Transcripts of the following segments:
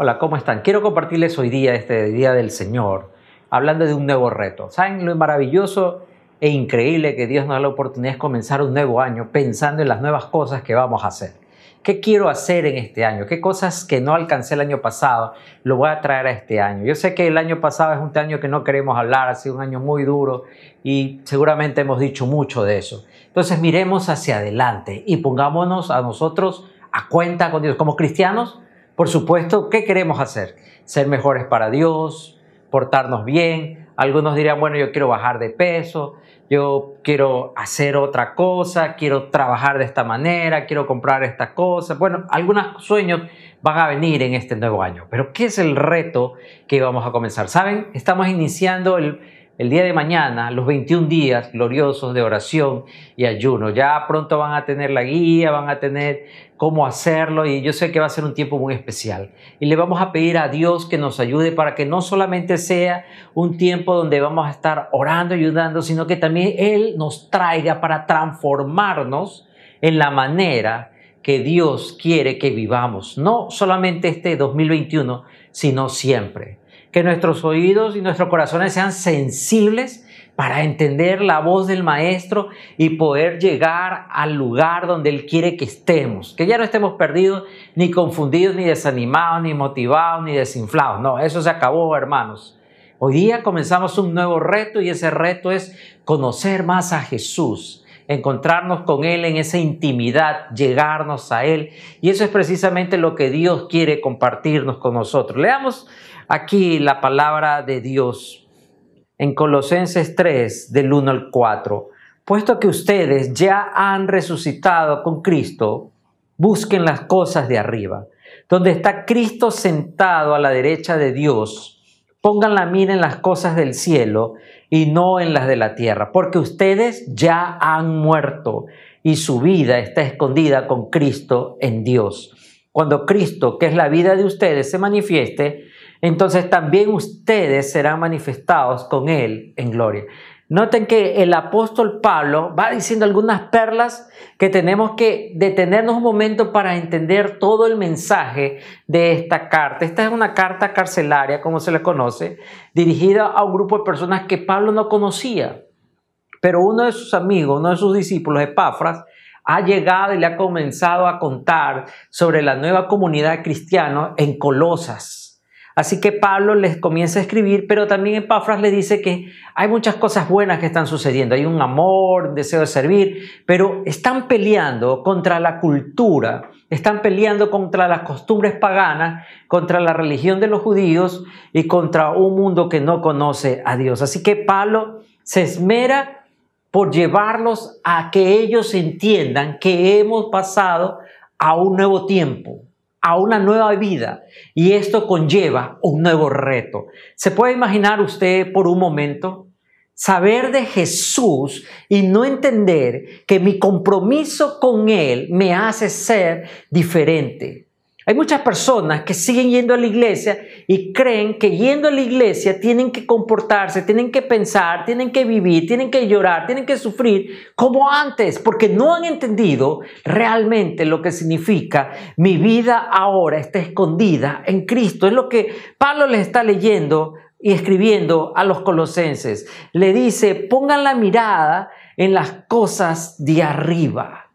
Hola, ¿cómo están? Quiero compartirles hoy día, este Día del Señor, hablando de un nuevo reto. ¿Saben lo maravilloso e increíble que Dios nos da la oportunidad de comenzar un nuevo año pensando en las nuevas cosas que vamos a hacer? ¿Qué quiero hacer en este año? ¿Qué cosas que no alcancé el año pasado lo voy a traer a este año? Yo sé que el año pasado es un año que no queremos hablar, ha sido un año muy duro y seguramente hemos dicho mucho de eso. Entonces miremos hacia adelante y pongámonos a nosotros a cuenta con Dios. Como cristianos, por supuesto, ¿qué queremos hacer? Ser mejores para Dios, portarnos bien. Algunos dirían, bueno, yo quiero bajar de peso, yo quiero hacer otra cosa, quiero trabajar de esta manera, quiero comprar esta cosa. Bueno, algunos sueños van a venir en este nuevo año. Pero ¿qué es el reto que vamos a comenzar? ¿Saben? Estamos iniciando el el día de mañana, los 21 días gloriosos de oración y ayuno. Ya pronto van a tener la guía, van a tener cómo hacerlo y yo sé que va a ser un tiempo muy especial. Y le vamos a pedir a Dios que nos ayude para que no solamente sea un tiempo donde vamos a estar orando y ayudando, sino que también Él nos traiga para transformarnos en la manera que Dios quiere que vivamos. No solamente este 2021, sino siempre que nuestros oídos y nuestros corazones sean sensibles para entender la voz del Maestro y poder llegar al lugar donde Él quiere que estemos. Que ya no estemos perdidos, ni confundidos, ni desanimados, ni motivados, ni desinflados. No, eso se acabó, hermanos. Hoy día comenzamos un nuevo reto y ese reto es conocer más a Jesús, encontrarnos con Él en esa intimidad, llegarnos a Él. Y eso es precisamente lo que Dios quiere compartirnos con nosotros. Leamos aquí la palabra de Dios en Colosenses 3, del 1 al 4. Puesto que ustedes ya han resucitado con Cristo, busquen las cosas de arriba, donde está Cristo sentado a la derecha de Dios. Pongan la mira en las cosas del cielo y no en las de la tierra, porque ustedes ya han muerto y su vida está escondida con Cristo en Dios. Cuando Cristo, que es la vida de ustedes, se manifieste, entonces también ustedes serán manifestados con Él en gloria. Noten que el apóstol Pablo va diciendo algunas perlas que tenemos que detenernos un momento para entender todo el mensaje de esta carta. Esta es una carta carcelaria, como se le conoce, dirigida a un grupo de personas que Pablo no conocía. Pero uno de sus amigos, uno de sus discípulos, Epafras, ha llegado y le ha comenzado a contar sobre la nueva comunidad cristiana en Colosas. Así que Pablo les comienza a escribir, pero también Epafras le dice que hay muchas cosas buenas que están sucediendo. Hay un amor, un deseo de servir, pero están peleando contra la cultura, están peleando contra las costumbres paganas, contra la religión de los judíos y contra un mundo que no conoce a Dios. Así que Pablo se esmera por llevarlos a que ellos entiendan que hemos pasado a un nuevo tiempo, a una nueva vida y esto conlleva un nuevo reto. ¿Se puede imaginar usted por un momento saber de Jesús y no entender que mi compromiso con Él me hace ser diferente? Hay muchas personas que siguen yendo a la iglesia y creen que yendo a la iglesia tienen que comportarse, tienen que pensar, tienen que vivir, tienen que llorar, tienen que sufrir como antes, porque no han entendido realmente lo que significa mi vida ahora está escondida en Cristo. Es lo que Pablo les está leyendo y escribiendo a los colosenses. Le dice, pongan la mirada en las cosas de arriba.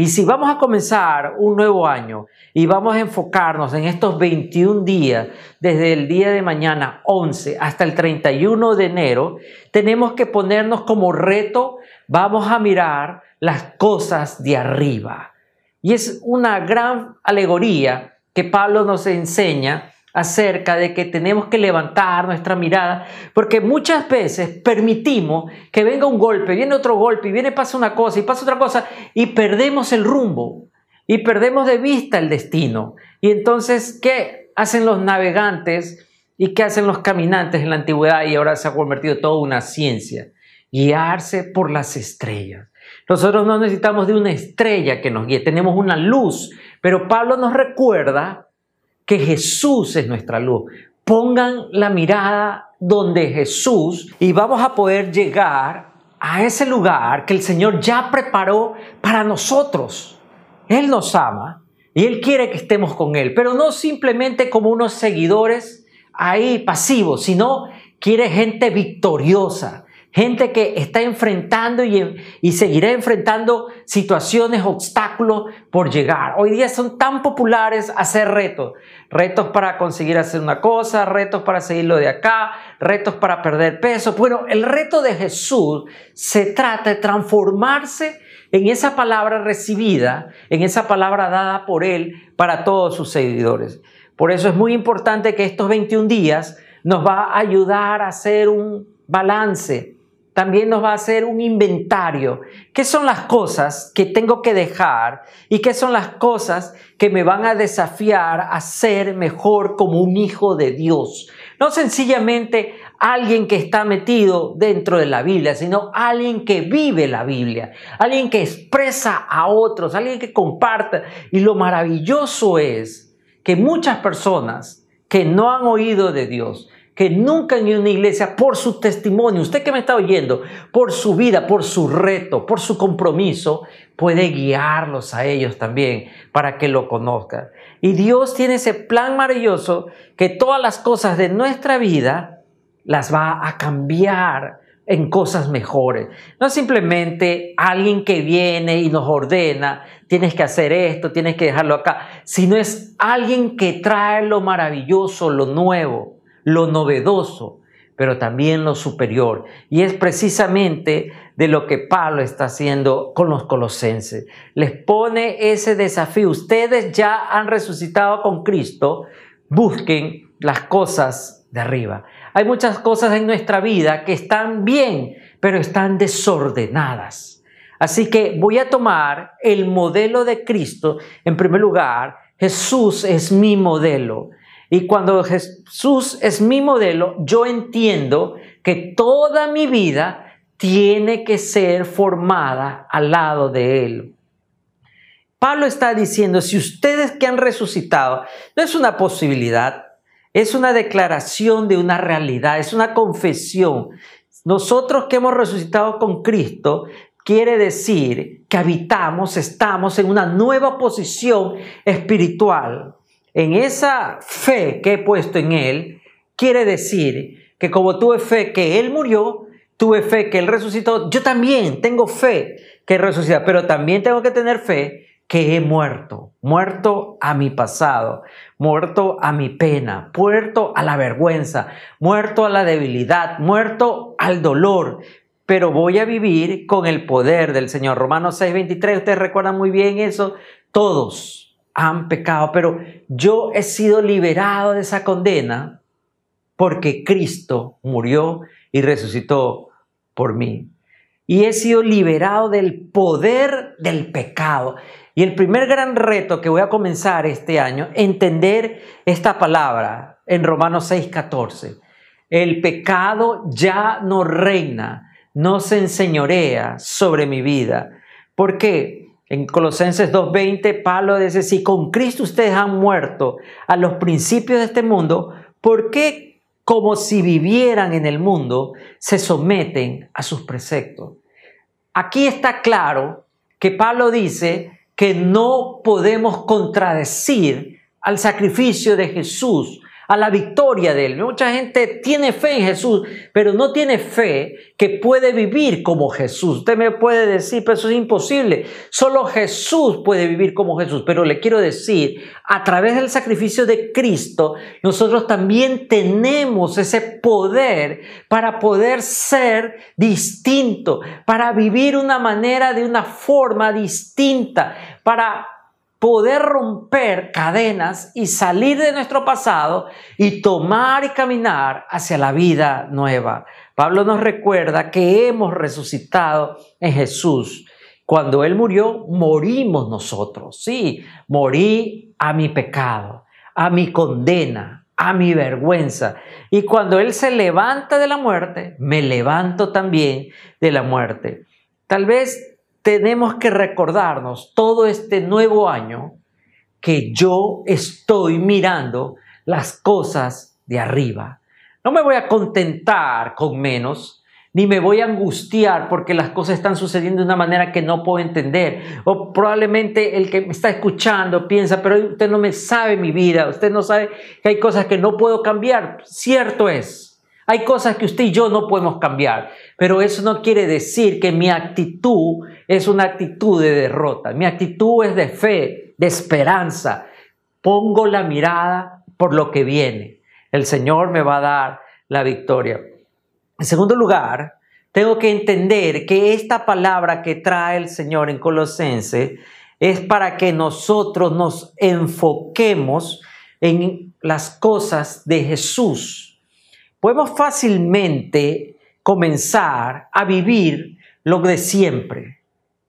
Y si vamos a comenzar un nuevo año y vamos a enfocarnos en estos 21 días, desde el día de mañana 11 hasta el 31 de enero, tenemos que ponernos como reto, vamos a mirar las cosas de arriba. Y es una gran alegoría que Pablo nos enseña acerca de que tenemos que levantar nuestra mirada, porque muchas veces permitimos que venga un golpe, viene otro golpe, y viene, pasa una cosa y pasa otra cosa, y perdemos el rumbo, y perdemos de vista el destino. Y entonces, ¿qué hacen los navegantes y qué hacen los caminantes en la antigüedad y ahora se ha convertido toda una ciencia? Guiarse por las estrellas. Nosotros no necesitamos de una estrella que nos guíe, tenemos una luz, pero Pablo nos recuerda que Jesús es nuestra luz. Pongan la mirada donde Jesús y vamos a poder llegar a ese lugar que el Señor ya preparó para nosotros. Él nos ama Y Él quiere que estemos con Él, pero no simplemente como unos seguidores ahí pasivos, sino quiere gente victoriosa, gente que está enfrentando y, y, seguirá enfrentando situaciones, obstáculos por llegar. Hoy día son tan populares hacer retos. Retos para conseguir hacer una cosa, retos para seguirlo de acá, retos para perder peso. Bueno, el reto de Jesús se trata de transformarse en esa palabra recibida, en esa palabra dada por Él para todos sus seguidores. Por eso es muy importante que estos 21 días nos va a ayudar a hacer un balance también nos va a hacer un inventario. ¿Qué son las cosas que tengo que dejar y qué son las cosas que me van a desafiar a ser mejor como un hijo de Dios? No sencillamente alguien que está metido dentro de la Biblia, sino alguien que vive la Biblia, alguien que expresa a otros, alguien que comparte. Y lo maravilloso es que muchas personas que no han oído de Dios, que nunca en una iglesia, por su testimonio, usted que me está oyendo, por su vida, por su reto, por su compromiso, puede guiarlos a ellos también para que lo conozcan. Y Dios tiene ese plan maravilloso que todas las cosas de nuestra vida las va a cambiar en cosas mejores. No simplemente alguien que viene y nos ordena, tienes que hacer esto, tienes que dejarlo acá, sino es alguien que trae lo maravilloso, lo nuevo lo novedoso, pero también lo superior. Y es precisamente de lo que Pablo está haciendo con los colosenses. Les pone ese desafío. Ustedes ya han resucitado con Cristo, busquen las cosas de arriba. Hay muchas cosas en nuestra vida que están bien, pero están desordenadas. Así que voy a tomar el modelo de Cristo. En primer lugar, Jesús es mi modelo. Y cuando Jesús es mi modelo, yo entiendo que toda mi vida tiene que ser formada al lado de Él. Pablo está diciendo, si ustedes que han resucitado, no es una posibilidad, es una declaración de una realidad, es una confesión. Nosotros que hemos resucitado con Cristo, quiere decir que habitamos, estamos en una nueva posición espiritual en esa fe que he puesto en Él, quiere decir que como tuve fe que Él murió, tuve fe que Él resucitó, yo también tengo fe que resucita, pero también tengo que tener fe que he muerto, muerto a mi pasado, muerto a mi pena, muerto a la vergüenza, muerto a la debilidad, muerto al dolor, pero voy a vivir con el poder del Señor. Romanos 6:23, ustedes recuerdan muy bien eso, todos han pecado, pero yo he sido liberado de esa condena porque Cristo murió y resucitó por mí. Y he sido liberado del poder del pecado. Y el primer gran reto que voy a comenzar este año, entender esta palabra en Romanos 6:14. El pecado ya no reina, no se enseñorea sobre mi vida. ¿Por qué? En Colosenses 2.20, Pablo dice, si con Cristo ustedes han muerto a los principios de este mundo, ¿por qué como si vivieran en el mundo se someten a sus preceptos? Aquí está claro que Pablo dice que no podemos contradecir al sacrificio de Jesús a la victoria de Él. Mucha gente tiene fe en Jesús, pero no tiene fe que puede vivir como Jesús. Usted me puede decir, pero eso es imposible. Solo Jesús puede vivir como Jesús. Pero le quiero decir, a través del sacrificio de Cristo, nosotros también tenemos ese poder para poder ser distinto, para vivir una manera de una forma distinta, para poder romper cadenas y salir de nuestro pasado y tomar y caminar hacia la vida nueva. Pablo nos recuerda que hemos resucitado en Jesús. Cuando Él murió, morimos nosotros. Sí, morí a mi pecado, a mi condena, a mi vergüenza. Y cuando Él se levanta de la muerte, me levanto también de la muerte. Tal vez tenemos que recordarnos todo este nuevo año que yo estoy mirando las cosas de arriba. No me voy a contentar con menos, ni me voy a angustiar porque las cosas están sucediendo de una manera que no puedo entender. O probablemente el que me está escuchando piensa, pero usted no me sabe mi vida, usted no sabe que hay cosas que no puedo cambiar. Cierto es, hay cosas que usted y yo no podemos cambiar, pero eso no quiere decir que mi actitud es una actitud de derrota. Mi actitud es de fe, de esperanza. Pongo la mirada por lo que viene. El Señor me va a dar la victoria. En segundo lugar, tengo que entender que esta palabra que trae el Señor en Colosense es para que nosotros nos enfoquemos en las cosas de Jesús. Podemos fácilmente comenzar a vivir lo de siempre.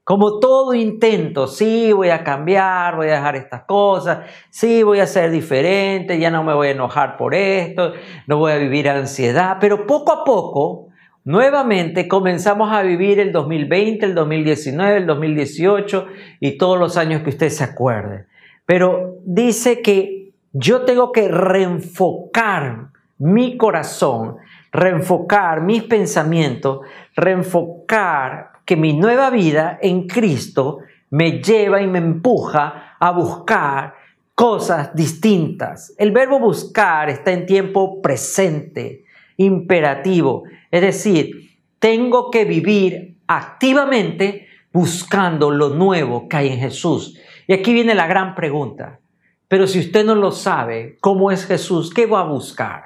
Como todo intento, sí, voy a cambiar, voy a dejar estas cosas, sí, voy a ser diferente, ya no me voy a enojar por esto, no voy a vivir ansiedad, pero poco a poco, nuevamente comenzamos a vivir el 2020, el 2019, el 2018 y todos los años que usted se acuerde. Pero dice que yo tengo que reenfocar mi corazón, reenfocar mis pensamientos, reenfocar que mi nueva vida en Cristo me lleva y me empuja a buscar cosas distintas. El verbo buscar está en tiempo presente, imperativo. Es decir, tengo que vivir activamente buscando lo nuevo que hay en Jesús. Y aquí viene la gran pregunta. Pero si usted no lo sabe, ¿cómo es Jesús? ¿Qué va a buscar?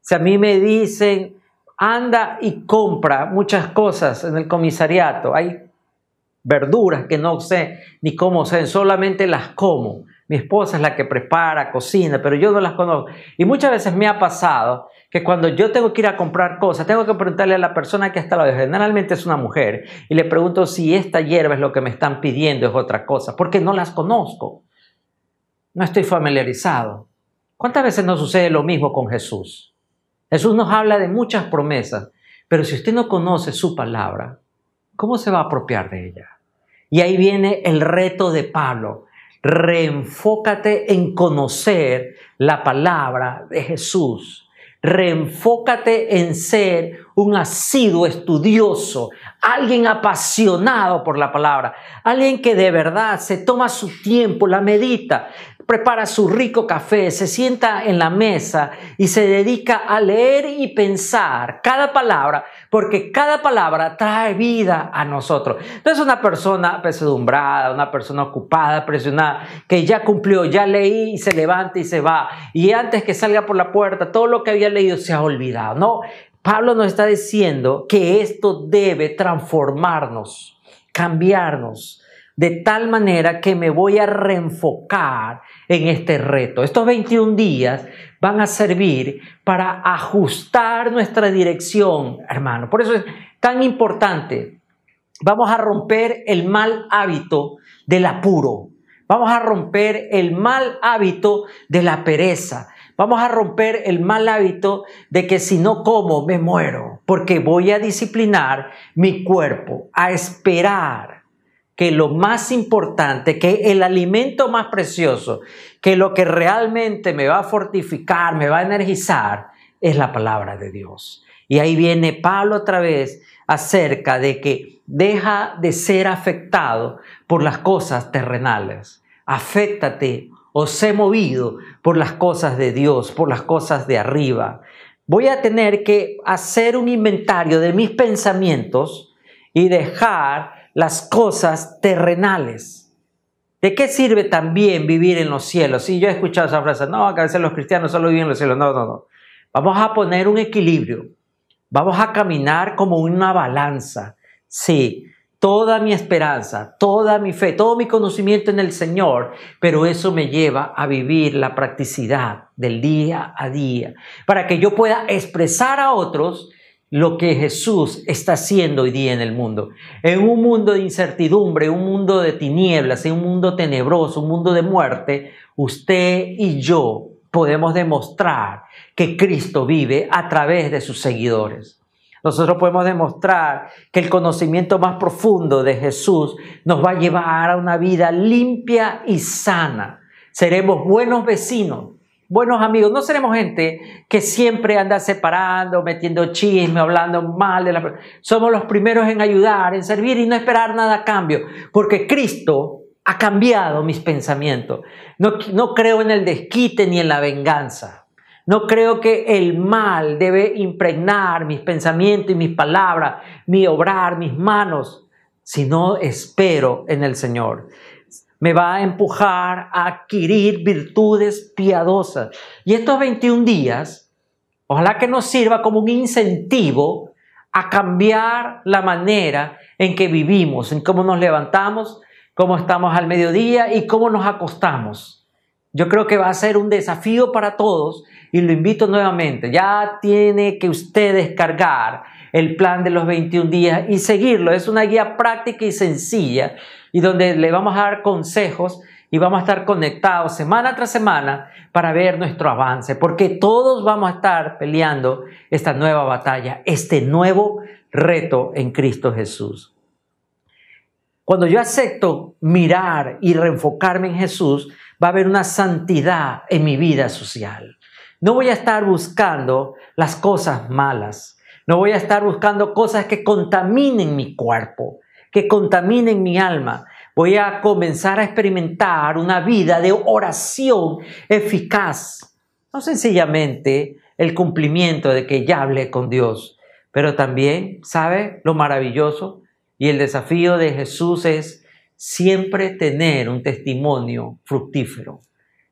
Si a mí me dicen, anda y compra muchas cosas en el comisariato. Hay verduras que no sé ni cómo sé, solamente las como. Mi esposa es la que prepara, cocina, pero yo no las conozco. Y muchas veces me ha pasado que cuando yo tengo que ir a comprar cosas, tengo que preguntarle a la persona que está al lado, generalmente es una mujer, y le pregunto si esta hierba es lo que me están pidiendo, es otra cosa, porque no las conozco. No estoy familiarizado. ¿Cuántas veces nos sucede lo mismo con Jesús? Jesús nos habla de muchas promesas, pero si usted no conoce su palabra, ¿cómo se va a apropiar de ella? Y ahí viene el reto de Pablo. Reenfócate en conocer la palabra de Jesús. Reenfócate en ser un asiduo estudioso, alguien apasionado por la palabra, alguien que de verdad se toma su tiempo, la medita, prepara su rico café, se sienta en la mesa y se dedica a leer y pensar cada palabra, porque cada palabra trae vida a nosotros. No es una persona pesadumbrada, una persona ocupada, presionada, que ya cumplió, ya leí y se levanta y se va. Y antes que salga por la puerta, todo lo que había leído se ha olvidado. No, Pablo nos está diciendo que esto debe transformarnos, cambiarnos de tal manera que me voy a reenfocar en este reto. Estos 21 días van a servir para ajustar nuestra dirección, hermano. Por eso es tan importante. Vamos a romper el mal hábito del apuro. Vamos a romper el mal hábito de la pereza. Vamos a romper el mal hábito de que si no como me muero, porque voy a disciplinar mi cuerpo, a esperar que lo más importante, que el alimento más precioso, que lo que realmente me va a fortificar, me va a energizar, es la palabra de Dios. Y ahí viene Pablo otra vez acerca de que deja de ser afectado por las cosas terrenales. Aféctate o sé movido por las cosas de Dios, por las cosas de arriba. Voy a tener que hacer un inventario de mis pensamientos y dejar las cosas terrenales. ¿De qué sirve también vivir en los cielos? Si yo he escuchado esa frase, no, a veces los cristianos solo viven en los cielos. No, no, no. Vamos a poner un equilibrio. Vamos a caminar como una balanza. Sí, toda mi esperanza, toda mi fe, todo mi conocimiento en el Señor, pero eso me lleva a vivir la practicidad del día a día, para que yo pueda expresar a otros lo que Jesús está haciendo hoy día en el mundo. En un mundo de incertidumbre, un mundo de tinieblas, en un mundo tenebroso, un mundo de muerte, usted y yo podemos demostrar que Cristo vive a través de sus seguidores. Nosotros podemos demostrar que el conocimiento más profundo de Jesús nos va a llevar a una vida limpia y sana. Seremos buenos vecinos buenos amigos, no seremos gente que siempre anda separando, metiendo chisme, hablando mal de la Somos los primeros en ayudar, en servir y no esperar nada a cambio, porque Cristo ha cambiado mis pensamientos. No, no creo en el desquite ni en la venganza. No creo que el mal debe impregnar mis pensamientos y mis palabras, mi obrar, mis manos, sino espero en el Señor me va a empujar a adquirir virtudes piadosas. Y estos 21 días, ojalá que nos sirva como un incentivo a cambiar la manera en que vivimos, en cómo nos levantamos, cómo estamos al mediodía y cómo nos acostamos. Yo creo que va a ser un desafío para todos y lo invito nuevamente. Ya tiene que usted descargar el plan de los 21 días y seguirlo. Es una guía práctica y sencilla y donde le vamos a dar consejos y vamos a estar conectados semana tras semana para ver nuestro avance, porque todos vamos a estar peleando esta nueva batalla, este nuevo reto en Cristo Jesús. Cuando yo acepto mirar y reenfocarme en Jesús, va a haber una santidad en mi vida social. No voy a estar buscando las cosas malas. No voy a estar buscando cosas que contaminen mi cuerpo que contaminen mi alma. Voy a comenzar a experimentar una vida de oración eficaz. No sencillamente el cumplimiento de que ya hablé con Dios, pero también, ¿sabe? Lo maravilloso y el desafío de Jesús es siempre tener un testimonio fructífero.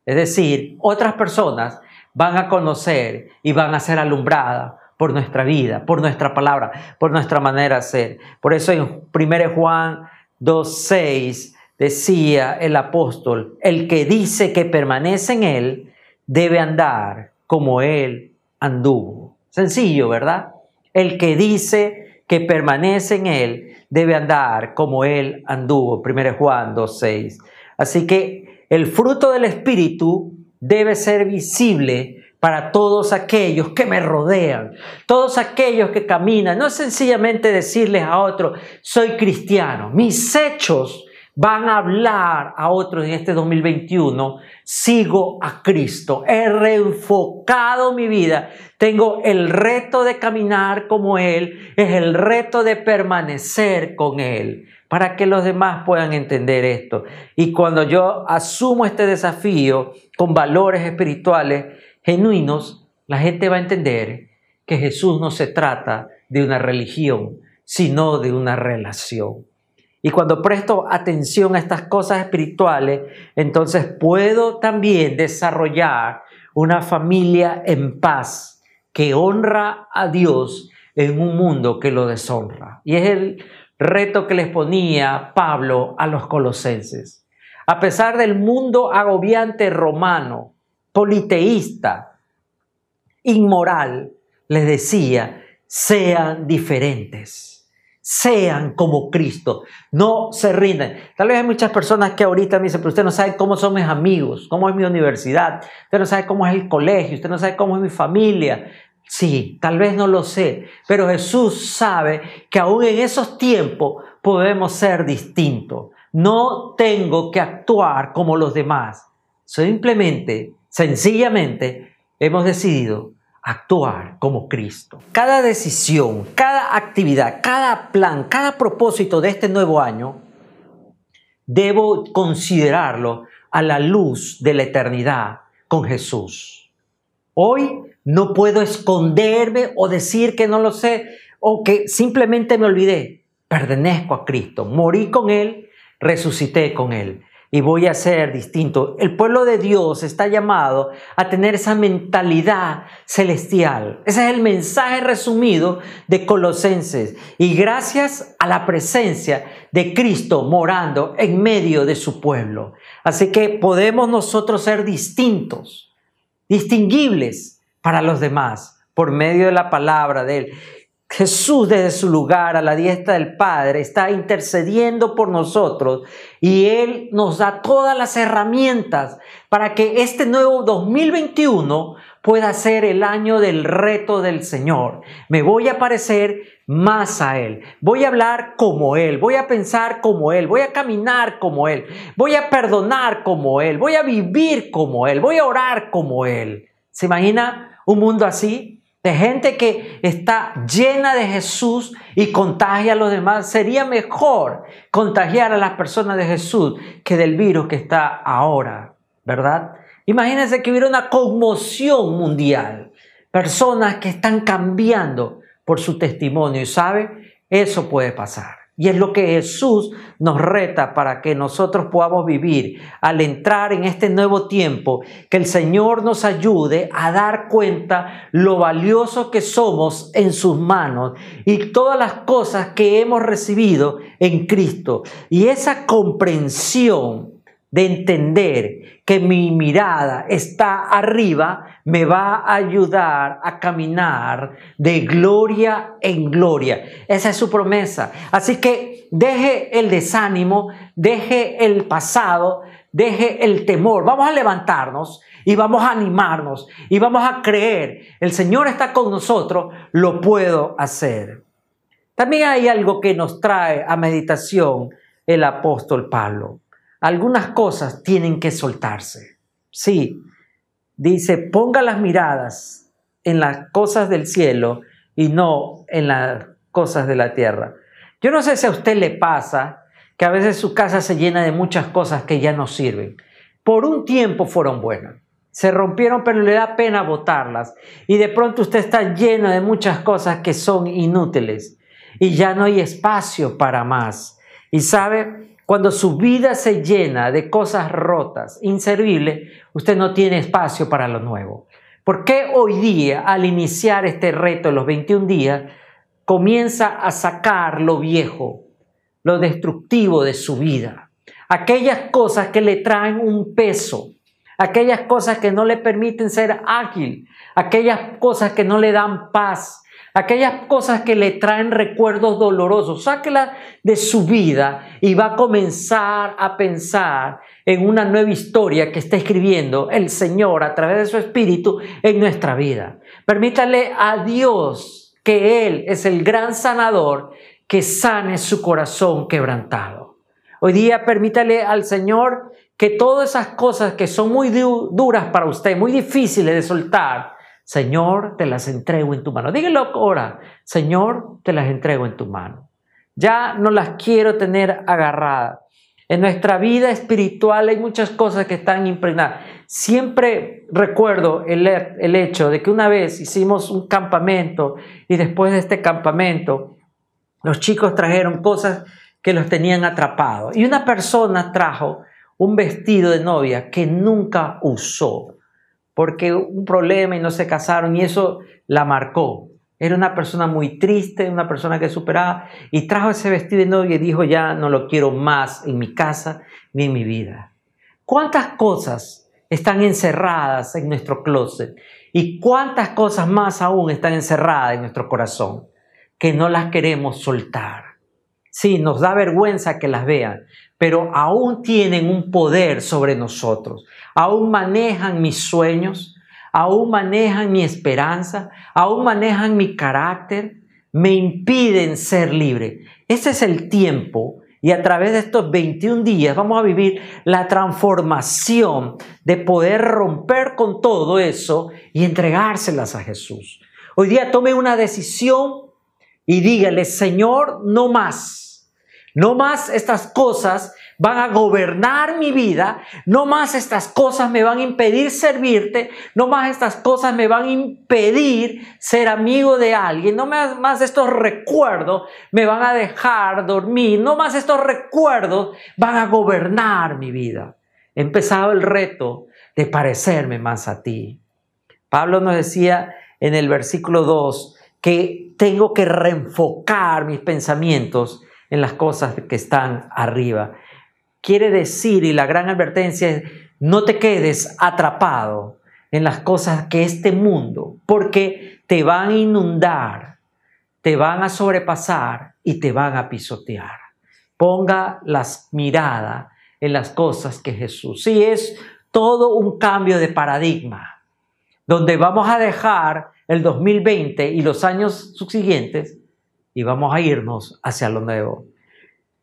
Es decir, otras personas van a conocer y van a ser alumbradas por nuestra vida, por nuestra palabra, por nuestra manera de ser. Por eso en 1 Juan 2.6 decía el apóstol, el que dice que permanece en él debe andar como él anduvo. Sencillo, ¿verdad? El que dice que permanece en él debe andar como él anduvo. 1 Juan 2.6. Así que el fruto del Espíritu debe ser visible para todos aquellos que me rodean, todos aquellos que caminan. No es sencillamente decirles a otros, soy cristiano. Mis hechos van a hablar a otros en este 2021, sigo a Cristo, he reenfocado mi vida, tengo el reto de caminar como Él, es el reto de permanecer con Él, para que los demás puedan entender esto. Y cuando yo asumo este desafío con valores espirituales, genuinos, la gente va a entender que Jesús no se trata de una religión, sino de una relación. Y cuando presto atención a estas cosas espirituales, entonces puedo también desarrollar una familia en paz que honra a Dios en un mundo que lo deshonra. Y es el reto que les ponía Pablo a los colosenses. A pesar del mundo agobiante romano, politeísta, inmoral, les decía, sean diferentes, sean como Cristo, no se rindan. Tal vez hay muchas personas que ahorita me dicen, pero usted no sabe cómo son mis amigos, cómo es mi universidad, usted no sabe cómo es el colegio, usted no sabe cómo es mi familia. Sí, tal vez no lo sé, pero Jesús sabe que aún en esos tiempos podemos ser distintos. No tengo que actuar como los demás. Simplemente Sencillamente hemos decidido actuar como Cristo. Cada decisión, cada actividad, cada plan, cada propósito de este nuevo año, debo considerarlo a la luz de la eternidad con Jesús. Hoy no puedo esconderme o decir que no lo sé o que simplemente me olvidé. Pertenezco a Cristo, morí con Él, resucité con Él y voy a ser distinto. El pueblo de Dios está llamado a tener esa mentalidad celestial. Ese es el mensaje resumido de Colosenses. Y gracias a la presencia de Cristo morando en medio de su pueblo. Así que podemos nosotros ser distintos, distinguibles para los demás por medio de la palabra de Él. Jesús desde su lugar a la diestra del Padre está intercediendo por nosotros y Él nos da todas las herramientas para que este nuevo 2021 pueda ser el año del reto del Señor. Me voy a parecer más a Él. Voy a hablar como Él. Voy a pensar como Él. Voy a caminar como Él. Voy a perdonar como Él. Voy a vivir como Él. Voy a orar como Él. ¿Se imagina un mundo así? De gente que está llena de Jesús y contagia a los demás. Sería mejor contagiar a las personas de Jesús que del virus que está ahora, ¿verdad? Imagínense que hubiera una conmoción mundial, personas que están cambiando por su testimonio y sabe, eso puede pasar. Y es lo que Jesús nos reta para que nosotros podamos vivir al entrar en este nuevo tiempo, que el Señor nos ayude a dar cuenta lo valioso que somos en sus manos y todas las cosas que hemos recibido en Cristo. Y esa comprensión de entender que mi mirada está arriba, me va a ayudar a caminar de gloria en gloria. Esa es su promesa. Así que deje el desánimo, deje el pasado, deje el temor. Vamos a levantarnos y vamos a animarnos y vamos a creer. El Señor está con nosotros, lo puedo hacer. También hay algo que nos trae a meditación el apóstol Pablo algunas cosas tienen que soltarse. Sí, dice, ponga las miradas en las cosas del cielo y no en las cosas de la tierra. Yo no sé si a usted le pasa que a veces su casa se llena de muchas cosas que ya no sirven. Por un tiempo fueron buenas. Se rompieron, pero le da pena botarlas. Y de pronto usted está lleno de muchas cosas que son inútiles. Y ya no hay espacio para más. Y sabe, cuando su vida se llena de cosas rotas, inservibles, usted no tiene espacio para lo nuevo. ¿Por qué hoy día, al iniciar este reto de los 21 días, comienza a sacar lo viejo, lo destructivo de su vida? Aquellas cosas que le traen un peso, aquellas cosas que no le permiten ser ágil, aquellas cosas que no le dan paz, aquellas cosas que le traen recuerdos dolorosos, sáquela de su vida y va a comenzar a pensar en una nueva historia que está escribiendo el Señor a través de su Espíritu en nuestra vida. Permítale a Dios que Él es el gran sanador que sane su corazón quebrantado. Hoy día permítale al Señor que todas esas cosas que son muy duras para usted, muy difíciles de soltar, Señor, te las entrego en tu mano. Dígalo ahora, Señor, te las entrego en tu mano. Ya no las quiero tener agarradas. En nuestra vida espiritual hay muchas cosas que están impregnadas. Siempre recuerdo el, el, hecho de que una vez hicimos un campamento y después de este campamento los chicos trajeron cosas que los tenían atrapados. Y una persona trajo un vestido de novia que nunca usó porque un problema y no se casaron y eso la marcó. Era una persona muy triste, una persona que superaba y trajo ese vestido de novia y dijo ya no lo quiero más en mi casa ni en mi vida. ¿Cuántas cosas están encerradas en nuestro closet y cuántas cosas más aún están encerradas en nuestro corazón que no las queremos soltar? Sí, nos da vergüenza que las vean, pero aún tienen un poder sobre nosotros, aún manejan mis sueños, aún manejan mi esperanza, aún manejan mi carácter, me impiden ser libre. Ese es el tiempo y a través de estos 21 días vamos a vivir la transformación de poder romper con todo eso y entregárselas a Jesús. Hoy día tome una decisión y dígale, Señor, no más. No más estas cosas van a gobernar mi vida, no más estas cosas me van a impedir servirte, no más estas cosas me van a impedir ser amigo de alguien, no más estos recuerdos me van a dejar dormir, no más estos recuerdos van a gobernar mi vida. He empezado el reto de parecerme más a ti. Pablo nos decía en el versículo 2 que tengo que reenfocar mis pensamientos en las cosas que están arriba. Quiere decir, y la gran advertencia es, no te quedes atrapado en las cosas que este mundo, porque te van a inundar te van a sobrepasar y te van a pisotear. Ponga la mirada en las cosas que Jesús. Sí, es todo un cambio de paradigma, donde vamos a dejar el 2020 y los años subsiguientes y vamos a irnos hacia lo nuevo.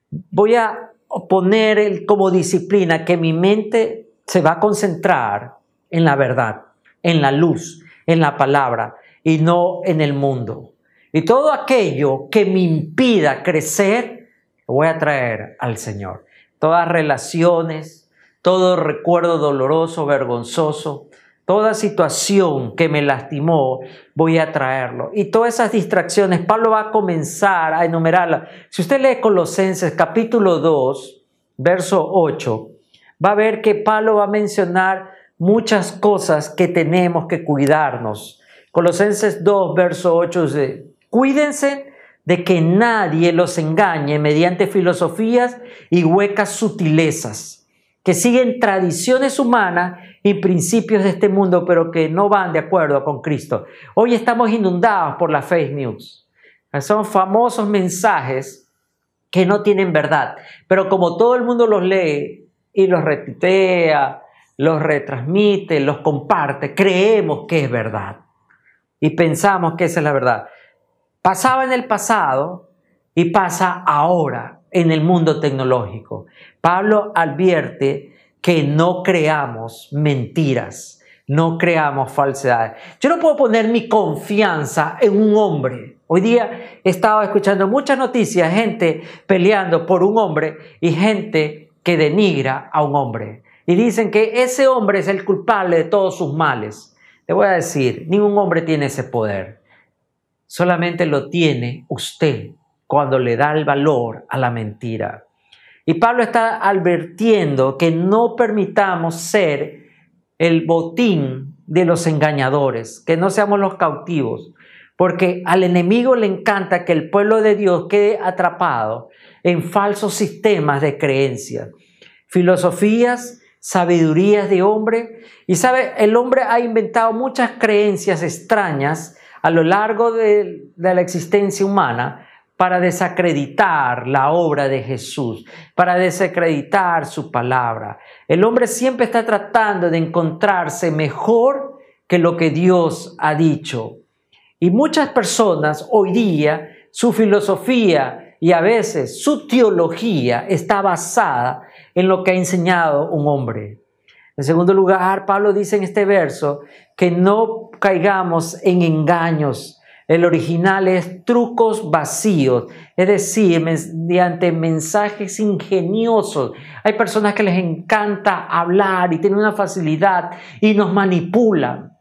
Voy a poner como disciplina que mi mente se va a concentrar en la verdad, en la luz, en la palabra y no en el mundo. Y todo aquello que me impida crecer, lo voy a traer al Señor. Todas relaciones, todo recuerdo doloroso, vergonzoso, toda situación que me lastimó, voy a traerlo. Y todas esas distracciones, Pablo va a comenzar a enumerarlas. Si usted lee Colosenses capítulo 2, verso 8, va a ver que Pablo va a mencionar muchas cosas que tenemos que cuidarnos. Colosenses 2, verso 8 dice, cuídense de que nadie los engañe mediante filosofías y huecas sutilezas, que siguen tradiciones humanas y principios de este mundo, pero que no van de acuerdo con Cristo. Hoy estamos inundados por la fake news. Son famosos mensajes que no tienen verdad, pero como todo el mundo los lee y los retuitea, los retransmite, los comparte, creemos que es verdad y pensamos que esa es la verdad. Pasaba en el pasado y pasa ahora en el mundo tecnológico. Pablo advierte que no creamos mentiras, no creamos falsedades. Yo no puedo poner mi confianza en un hombre. Hoy día he estado escuchando muchas noticias, gente peleando por un hombre y gente que denigra a un hombre. Y dicen que ese hombre es el culpable de todos sus males. Le voy a decir, ningún hombre tiene ese poder. Solamente lo tiene usted cuando le da el valor a la mentira. Y Pablo está advirtiendo que no permitamos ser el botín de los engañadores, que no seamos los cautivos, porque al enemigo le encanta que el pueblo de Dios quede atrapado en falsos sistemas de creencias, filosofías sabidurías de hombre. Y sabe, el hombre ha inventado muchas creencias extrañas a lo largo de, la existencia humana para desacreditar la obra de Jesús, para desacreditar su palabra. El hombre siempre está tratando de encontrarse mejor que lo que Dios ha dicho. Y muchas personas hoy día, su filosofía y a veces su teología está basada en lo que ha enseñado un hombre. En segundo lugar, Pablo dice en este verso que no caigamos en engaños. El original es trucos vacíos, es decir, mediante mensajes ingeniosos. Hay personas que les encanta hablar y tienen una facilidad y nos manipulan.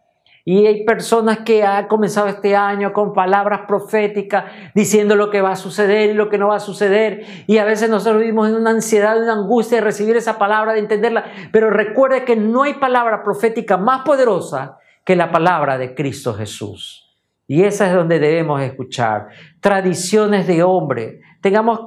Y hay personas que han comenzado este año con palabras proféticas diciendo lo que va a suceder y lo que no va a suceder. Y a veces nosotros vivimos en una ansiedad, en una angustia de recibir esa palabra, de entenderla. Pero recuerde que no hay palabra profética más poderosa que la palabra de Cristo Jesús. Y esa es donde debemos escuchar. Tradiciones de hombre. Tengamos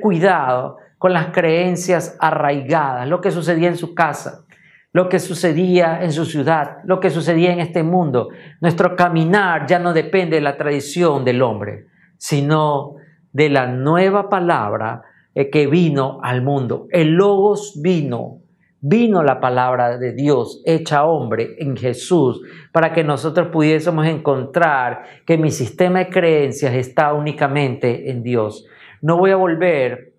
cuidado con las creencias arraigadas, lo que sucedía en su casa lo que sucedía en su ciudad, lo que sucedía en este mundo. Nuestro caminar ya no depende de la tradición del hombre, sino de la nueva palabra eh, que vino al mundo. El logos vino, vino la palabra de Dios hecha hombre en Jesús para que nosotros pudiésemos encontrar que mi sistema de creencias está únicamente en Dios. No voy a volver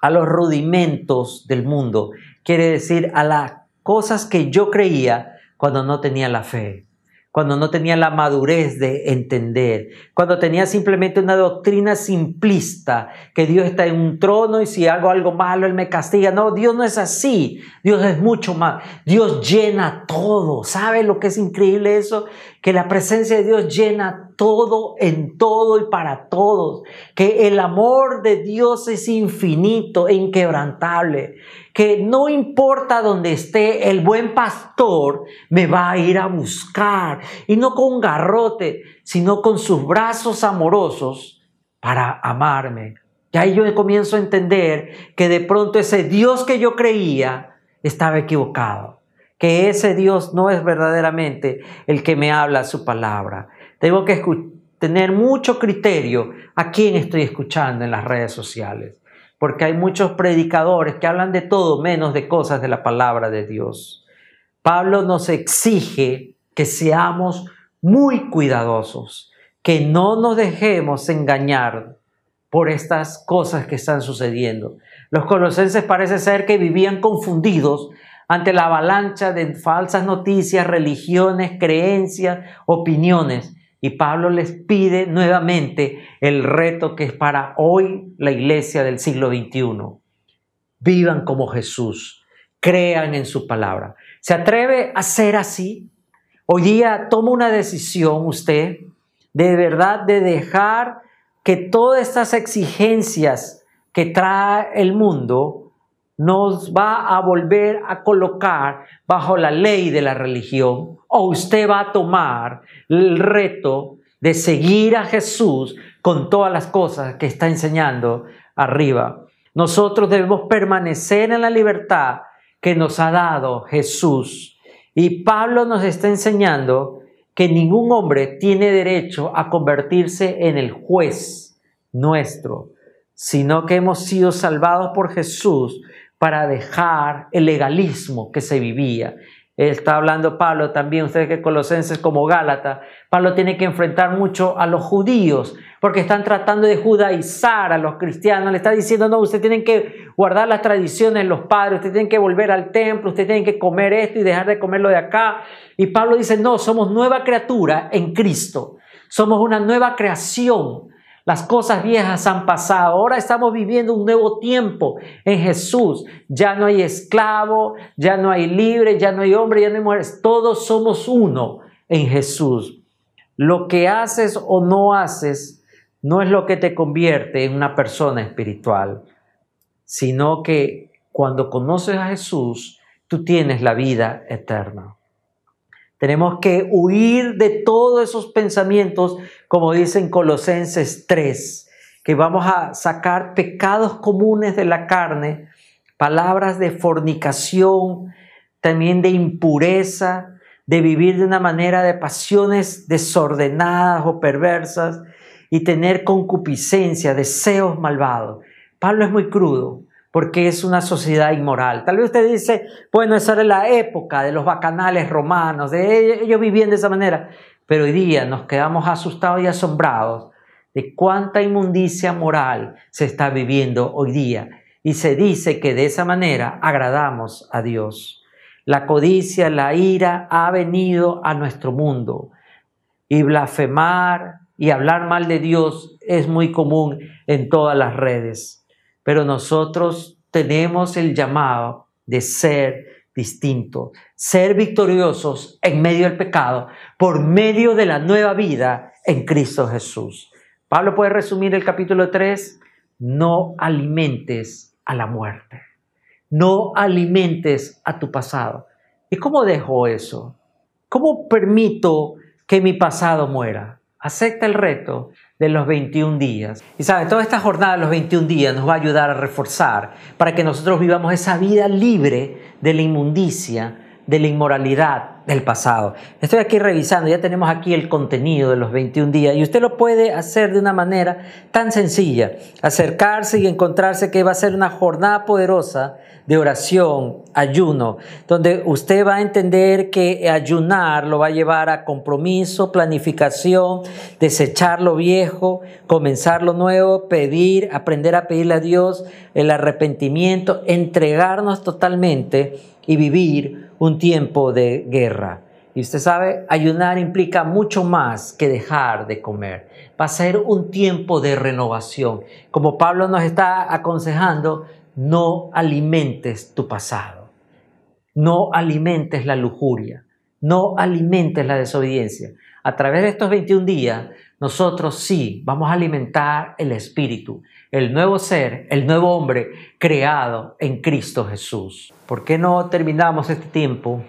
a los rudimentos del mundo, quiere decir a la cosas que yo creía cuando no tenía la fe, cuando no tenía la madurez de entender, cuando tenía simplemente una doctrina simplista, que Dios está en un trono y si hago algo malo, Él me castiga. No, Dios no es así, Dios es mucho más. Dios llena todo. ¿Sabe lo que es increíble eso? Que la presencia de Dios llena todo en todo y para todos. Que el amor de Dios es infinito e inquebrantable que no importa dónde esté, el buen pastor me va a ir a buscar. Y no con garrote, sino con sus brazos amorosos para amarme. Y ahí yo comienzo a entender que de pronto ese Dios que yo creía estaba equivocado. Que ese Dios no es verdaderamente el que me habla su palabra. Tengo que tener mucho criterio a quién estoy escuchando en las redes sociales, porque hay muchos predicadores que hablan de todo menos de cosas de la palabra de Dios. Pablo nos exige que seamos muy cuidadosos, que no nos dejemos engañar por estas cosas que están sucediendo. Los colosenses parece ser que vivían confundidos ante la avalancha de falsas noticias, religiones, creencias, opiniones. Y Pablo les pide nuevamente el reto que es para hoy la iglesia del siglo XXI. Vivan como Jesús, crean en su palabra. ¿Se atreve a ser así? Hoy día toma una decisión usted de verdad de dejar que todas estas exigencias que trae el mundo nos va a volver a colocar bajo la ley de la religión o usted va a tomar el reto de seguir a Jesús con todas las cosas que está enseñando arriba. Nosotros debemos permanecer en la libertad que nos ha dado Jesús. Y Pablo nos está enseñando que ningún hombre tiene derecho a convertirse en el juez nuestro, sino que hemos sido salvados por Jesús para dejar el legalismo que se vivía. Está hablando Pablo también, ustedes que Colosenses como Gálata, Pablo tiene que enfrentar mucho a los judíos porque están tratando de judaizar a los cristianos. Le está diciendo, no, ustedes tienen que guardar las tradiciones los padres, ustedes tienen que volver al templo, ustedes tienen que comer esto y dejar de comerlo de acá. Y Pablo dice, no, somos nueva criatura en Cristo. Somos una nueva creación. Las cosas viejas han pasado. Ahora estamos viviendo un nuevo tiempo en Jesús. Ya no hay esclavo, ya no hay libre, ya no hay hombre, ya no hay mujeres. Todos somos uno en Jesús. Lo que haces o no haces no es lo que te convierte en una persona espiritual, sino que cuando conoces a Jesús, tú tienes la vida eterna. Tenemos que huir de todos esos pensamientos, como dicen Colosenses 3, que vamos a sacar pecados comunes de la carne, palabras de fornicación, también de impureza, de vivir de una manera de pasiones desordenadas o perversas y tener concupiscencia, deseos malvados. Pablo es muy crudo porque es una sociedad inmoral. Tal vez usted dice, bueno, esa era la época de los bacanales romanos, de ellos vivían de esa manera, pero hoy día nos quedamos asustados y asombrados de cuánta inmundicia moral se está viviendo hoy día. Y se dice que de esa manera agradamos a Dios. La codicia, la ira ha venido a nuestro mundo. Y blasfemar y hablar mal de Dios es muy común en todas las redes pero nosotros tenemos el llamado de ser distintos, ser victoriosos en medio del pecado por medio de la nueva vida en Cristo Jesús. Pablo puede resumir el capítulo 3, no alimentes a la muerte, no alimentes a tu pasado. ¿Y cómo dejo eso? ¿Cómo permito que mi pasado muera? Acepta el reto de los 21 días. Y sabe, toda esta jornada de los 21 días nos va a ayudar a reforzar para que nosotros vivamos esa vida libre de la inmundicia, de la inmoralidad del pasado. Estoy aquí revisando, ya tenemos aquí el contenido de los 21 días y usted lo puede hacer de una manera tan sencilla, acercarse y encontrarse que va a ser una jornada poderosa de oración, ayuno, donde usted va a entender que ayunar lo va a llevar a compromiso, planificación, desechar lo viejo, comenzar lo nuevo, pedir, aprender a pedirle a Dios el arrepentimiento, entregarnos totalmente y vivir un tiempo de guerra. Y usted sabe, ayunar implica mucho más que dejar de comer. Va a ser un tiempo de renovación. Como Pablo nos está aconsejando, no alimentes tu pasado. No alimentes la lujuria. No alimentes la desobediencia. A través de estos 21 días, nosotros sí vamos a alimentar el espíritu, el nuevo ser, el nuevo hombre creado en Cristo Jesús. ¿Por qué no terminamos este tiempo?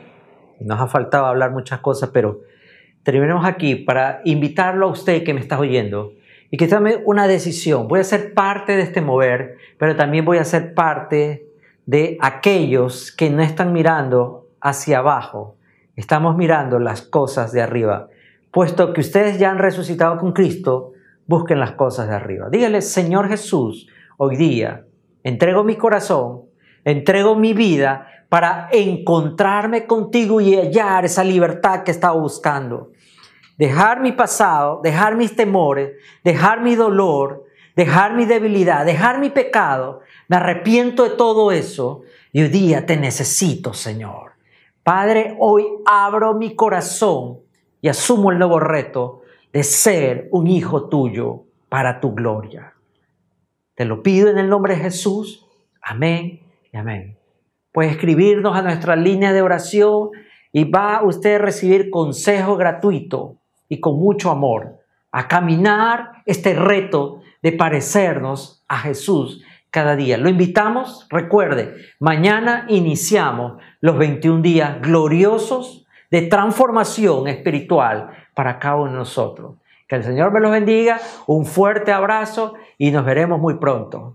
Nos ha faltado hablar muchas cosas, pero terminemos aquí para invitarlo a usted que me está oyendo y que tome una decisión. Voy a ser parte de este mover, pero también voy a ser parte de aquellos que no están mirando hacia abajo, estamos mirando las cosas de arriba. puesto que ustedes ya han resucitado con Cristo, busquen las cosas de arriba. Dígale, Señor Jesús, hoy día entrego mi corazón, entrego mi vida para encontrarme contigo y hallar esa libertad que estaba buscando. Dejar mi pasado, dejar mis temores, dejar mi dolor, dejar mi debilidad, dejar mi pecado. Me arrepiento de todo eso y hoy día te necesito, Señor. Padre, hoy abro mi corazón y asumo el nuevo reto de ser un hijo tuyo para tu gloria. Te lo pido en el nombre de Jesús. Amén y amén. Puede escribirnos a nuestra línea de oración y va usted a recibir consejo gratuito y con mucho amor a caminar este reto de parecernos a Jesús cada día. Lo invitamos, recuerde, mañana iniciamos los 21 días gloriosos de transformación espiritual para cada uno de nosotros. Que el Señor me los bendiga, un fuerte abrazo y nos veremos muy pronto.